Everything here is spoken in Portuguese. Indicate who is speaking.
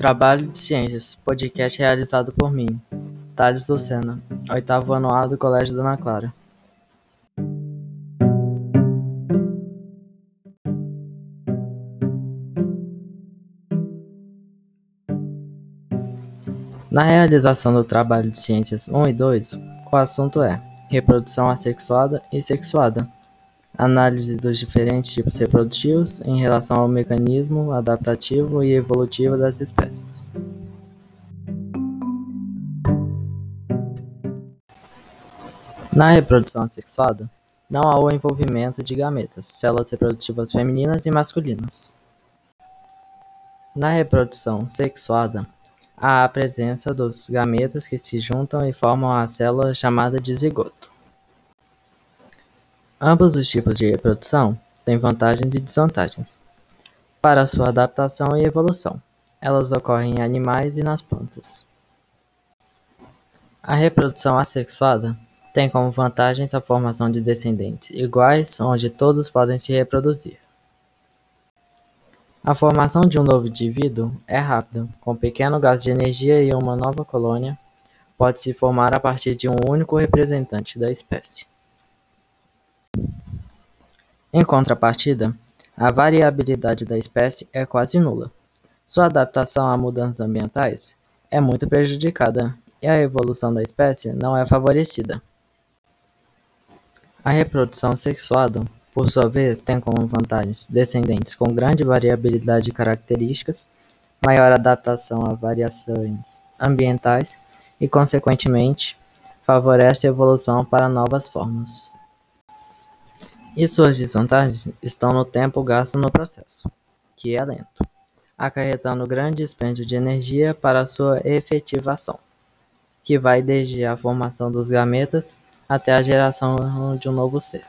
Speaker 1: Trabalho de Ciências, podcast realizado por mim, Thales Lucena, oitavo ano A do Colégio Dona Clara. Na realização do trabalho de Ciências 1 e 2, o assunto é reprodução assexuada e sexuada, análise dos diferentes tipos reprodutivos em relação ao mecanismo adaptativo e evolutivo das espécies. Na reprodução assexuada, não há o envolvimento de gametas, células reprodutivas femininas e masculinas. Na reprodução sexuada, há a presença dos gametas que se juntam e formam a célula chamada de zigoto. Ambos os tipos de reprodução têm vantagens e desvantagens para sua adaptação e evolução. Elas ocorrem em animais e nas plantas. A reprodução assexuada tem como vantagens a formação de descendentes iguais, onde todos podem se reproduzir. A formação de um novo indivíduo é rápida, com pequeno gasto de energia e uma nova colônia pode se formar a partir de um único representante da espécie. Em contrapartida, a variabilidade da espécie é quase nula. Sua adaptação a mudanças ambientais é muito prejudicada e a evolução da espécie não é favorecida. A reprodução sexuada por sua vez, tem como vantagens descendentes com grande variabilidade de características, maior adaptação a variações ambientais e, consequentemente, favorece a evolução para novas formas. E suas desvantagens estão no tempo gasto no processo, que é lento, acarretando grande dispêndio de energia para sua efetivação, que vai desde a formação dos gametas até a geração de um novo ser.